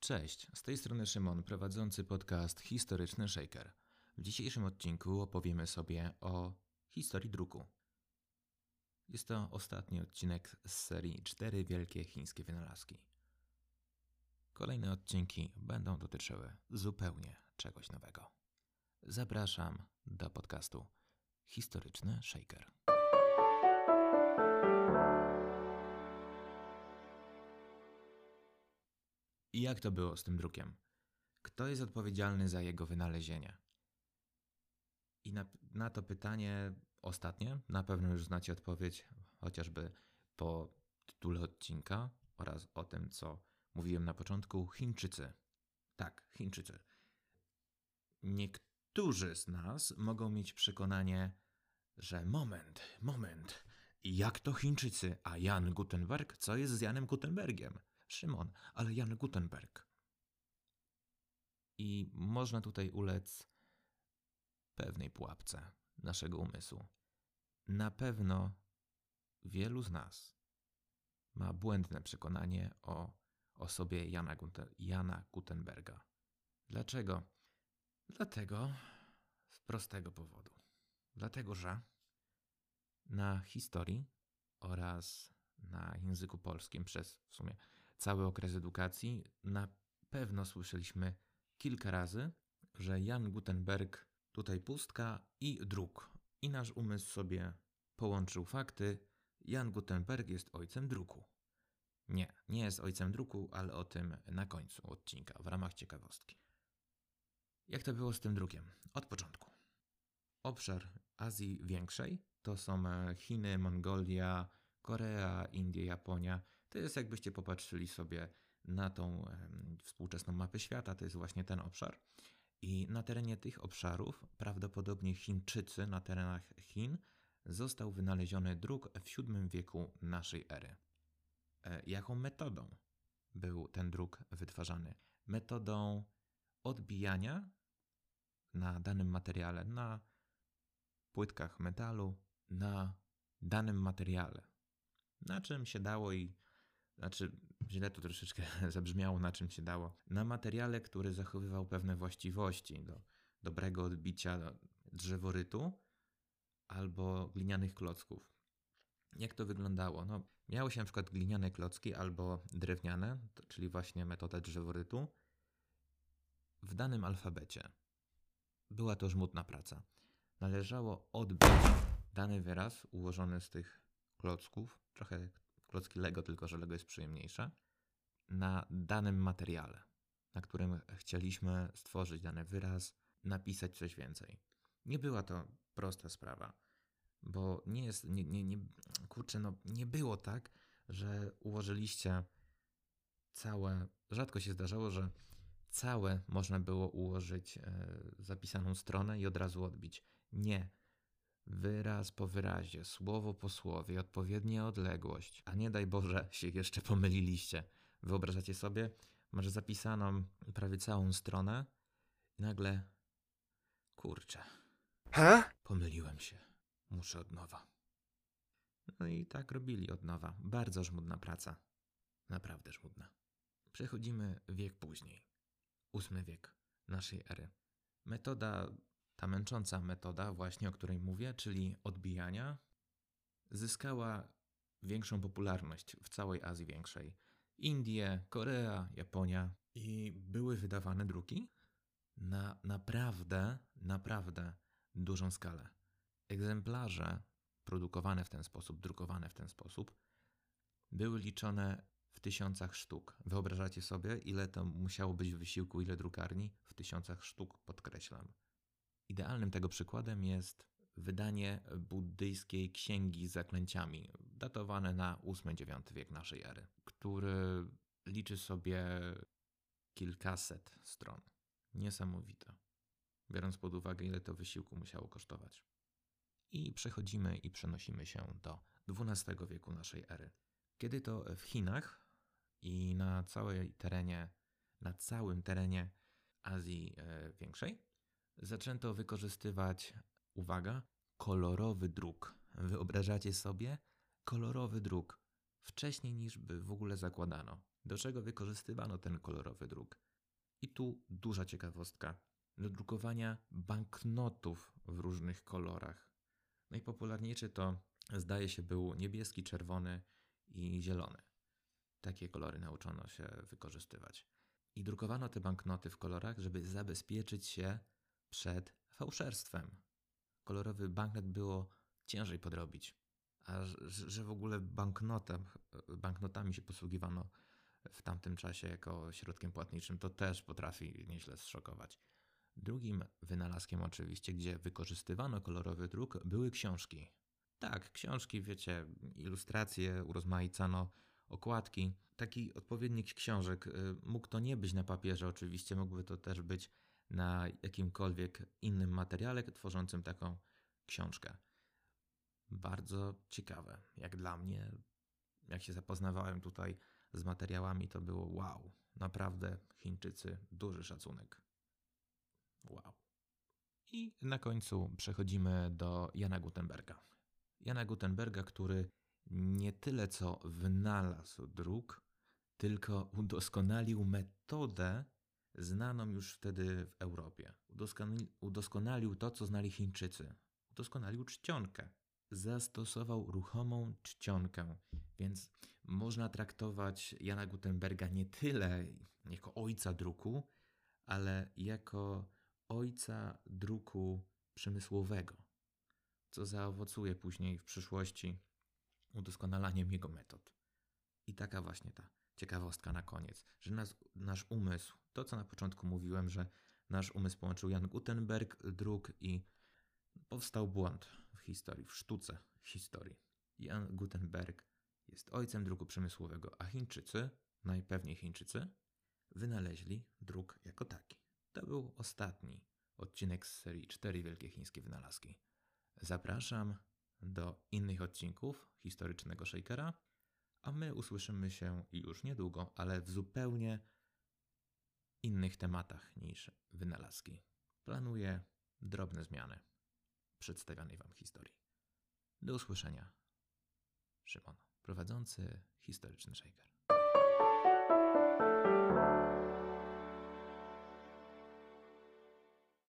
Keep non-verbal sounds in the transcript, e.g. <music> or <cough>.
Cześć, z tej strony Szymon, prowadzący podcast Historyczny Shaker. W dzisiejszym odcinku opowiemy sobie o historii druku. Jest to ostatni odcinek z serii Cztery Wielkie Chińskie Wynalazki. Kolejne odcinki będą dotyczyły zupełnie czegoś nowego. Zapraszam do podcastu Historyczny Shaker. I jak to było z tym drukiem? Kto jest odpowiedzialny za jego wynalezienie? I na, na to pytanie ostatnie na pewno już znacie odpowiedź, chociażby po tytule odcinka oraz o tym, co mówiłem na początku Chińczycy. Tak, Chińczycy. Niektórzy z nas mogą mieć przekonanie, że moment, moment, jak to Chińczycy, a Jan Gutenberg, co jest z Janem Gutenbergiem? Szymon, ale Jan Gutenberg. I można tutaj ulec pewnej pułapce naszego umysłu. Na pewno wielu z nas ma błędne przekonanie o osobie Jana, Jana Gutenberga. Dlaczego? Dlatego z prostego powodu. Dlatego, że na historii oraz na języku polskim przez w sumie cały okres edukacji, na pewno słyszeliśmy kilka razy, że Jan Gutenberg tutaj pustka i druk. I nasz umysł sobie połączył fakty. Jan Gutenberg jest ojcem druku. Nie, nie jest ojcem druku, ale o tym na końcu odcinka, w ramach ciekawostki. Jak to było z tym drukiem? Od początku. Obszar Azji Większej to są Chiny, Mongolia, Korea, Indie, Japonia to jest jakbyście popatrzyli sobie na tą współczesną mapę świata, to jest właśnie ten obszar. I na terenie tych obszarów, prawdopodobnie Chińczycy na terenach Chin, został wynaleziony druk w VII wieku naszej ery. E, jaką metodą był ten druk wytwarzany? Metodą odbijania na danym materiale, na płytkach metalu, na danym materiale. Na czym się dało i znaczy źle to troszeczkę <laughs> zabrzmiało, na czym się dało, na materiale, który zachowywał pewne właściwości do dobrego odbicia drzeworytu albo glinianych klocków. Jak to wyglądało? No, miało się na przykład gliniane klocki albo drewniane, czyli właśnie metoda drzeworytu, w danym alfabecie. Była to żmudna praca. Należało odbić dany wyraz ułożony z tych klocków, trochę klocki Lego, tylko że Lego jest przyjemniejsze, na danym materiale, na którym chcieliśmy stworzyć dany wyraz, napisać coś więcej. Nie była to prosta sprawa, bo nie jest, nie, nie, nie, kurczę, no nie było tak, że ułożyliście całe, rzadko się zdarzało, że całe można było ułożyć e, zapisaną stronę i od razu odbić. Nie wyraz po wyrazie, słowo po słowie, odpowiednia odległość, a nie daj Boże <laughs> się jeszcze pomyliliście. Wyobrażacie sobie, masz zapisaną prawie całą stronę i nagle kurczę. Ha? Pomyliłem się. Muszę od nowa. No i tak robili od nowa. Bardzo żmudna praca. Naprawdę żmudna. Przechodzimy wiek później. Ósmy wiek naszej ery. Metoda ta męcząca metoda, właśnie o której mówię, czyli odbijania, zyskała większą popularność w całej Azji Większej. Indie, Korea, Japonia i były wydawane druki na naprawdę, naprawdę dużą skalę. Egzemplarze produkowane w ten sposób, drukowane w ten sposób, były liczone w tysiącach sztuk. Wyobrażacie sobie, ile to musiało być wysiłku, ile drukarni? W tysiącach sztuk, podkreślam. Idealnym tego przykładem jest wydanie buddyjskiej księgi z zaklęciami, datowane na VIII-IX wiek naszej ery, który liczy sobie kilkaset stron. Niesamowite, biorąc pod uwagę, ile to wysiłku musiało kosztować. I przechodzimy i przenosimy się do XII wieku naszej ery, kiedy to w Chinach i na całej terenie, na całym terenie Azji e, Większej zaczęto wykorzystywać, uwaga, kolorowy druk. Wyobrażacie sobie? Kolorowy druk. Wcześniej niż by w ogóle zakładano. do czego wykorzystywano ten kolorowy druk. I tu duża ciekawostka. Do drukowania banknotów w różnych kolorach. Najpopularniejszy to, zdaje się, był niebieski, czerwony i zielony. Takie kolory nauczono się wykorzystywać. I drukowano te banknoty w kolorach, żeby zabezpieczyć się przed fałszerstwem. Kolorowy banknot było ciężej podrobić. A że w ogóle banknotami się posługiwano w tamtym czasie jako środkiem płatniczym, to też potrafi nieźle zszokować. Drugim wynalazkiem, oczywiście, gdzie wykorzystywano kolorowy druk, były książki. Tak, książki, wiecie, ilustracje, urozmaicano okładki. Taki odpowiednik książek y, mógł to nie być na papierze, oczywiście, mógłby to też być na jakimkolwiek innym materiale tworzącym taką książkę. Bardzo ciekawe, jak dla mnie. Jak się zapoznawałem tutaj z materiałami, to było wow. Naprawdę Chińczycy, duży szacunek. Wow. I na końcu przechodzimy do Jana Gutenberga. Jana Gutenberga, który nie tyle co wynalazł druk, tylko udoskonalił metodę znaną już wtedy w Europie. Udoskonalił to, co znali Chińczycy. Udoskonalił czcionkę. Zastosował ruchomą czcionkę, więc można traktować Jana Gutenberga nie tyle jako ojca druku, ale jako ojca druku przemysłowego, co zaowocuje później w przyszłości udoskonalaniem jego metod. I taka właśnie ta ciekawostka na koniec, że nas, nasz umysł, to co na początku mówiłem, że nasz umysł połączył Jan Gutenberg, druk i powstał błąd w historii, w sztuce historii. Jan Gutenberg jest ojcem druku przemysłowego, a Chińczycy, najpewniej Chińczycy, wynaleźli druk jako taki. To był ostatni odcinek z serii Cztery Wielkie Chińskie Wynalazki. Zapraszam do innych odcinków historycznego Shakera, a my usłyszymy się już niedługo, ale w zupełnie innych tematach niż wynalazki. Planuję drobne zmiany w przedstawionej Wam historii. Do usłyszenia. Szymon, prowadzący historyczny Shaker.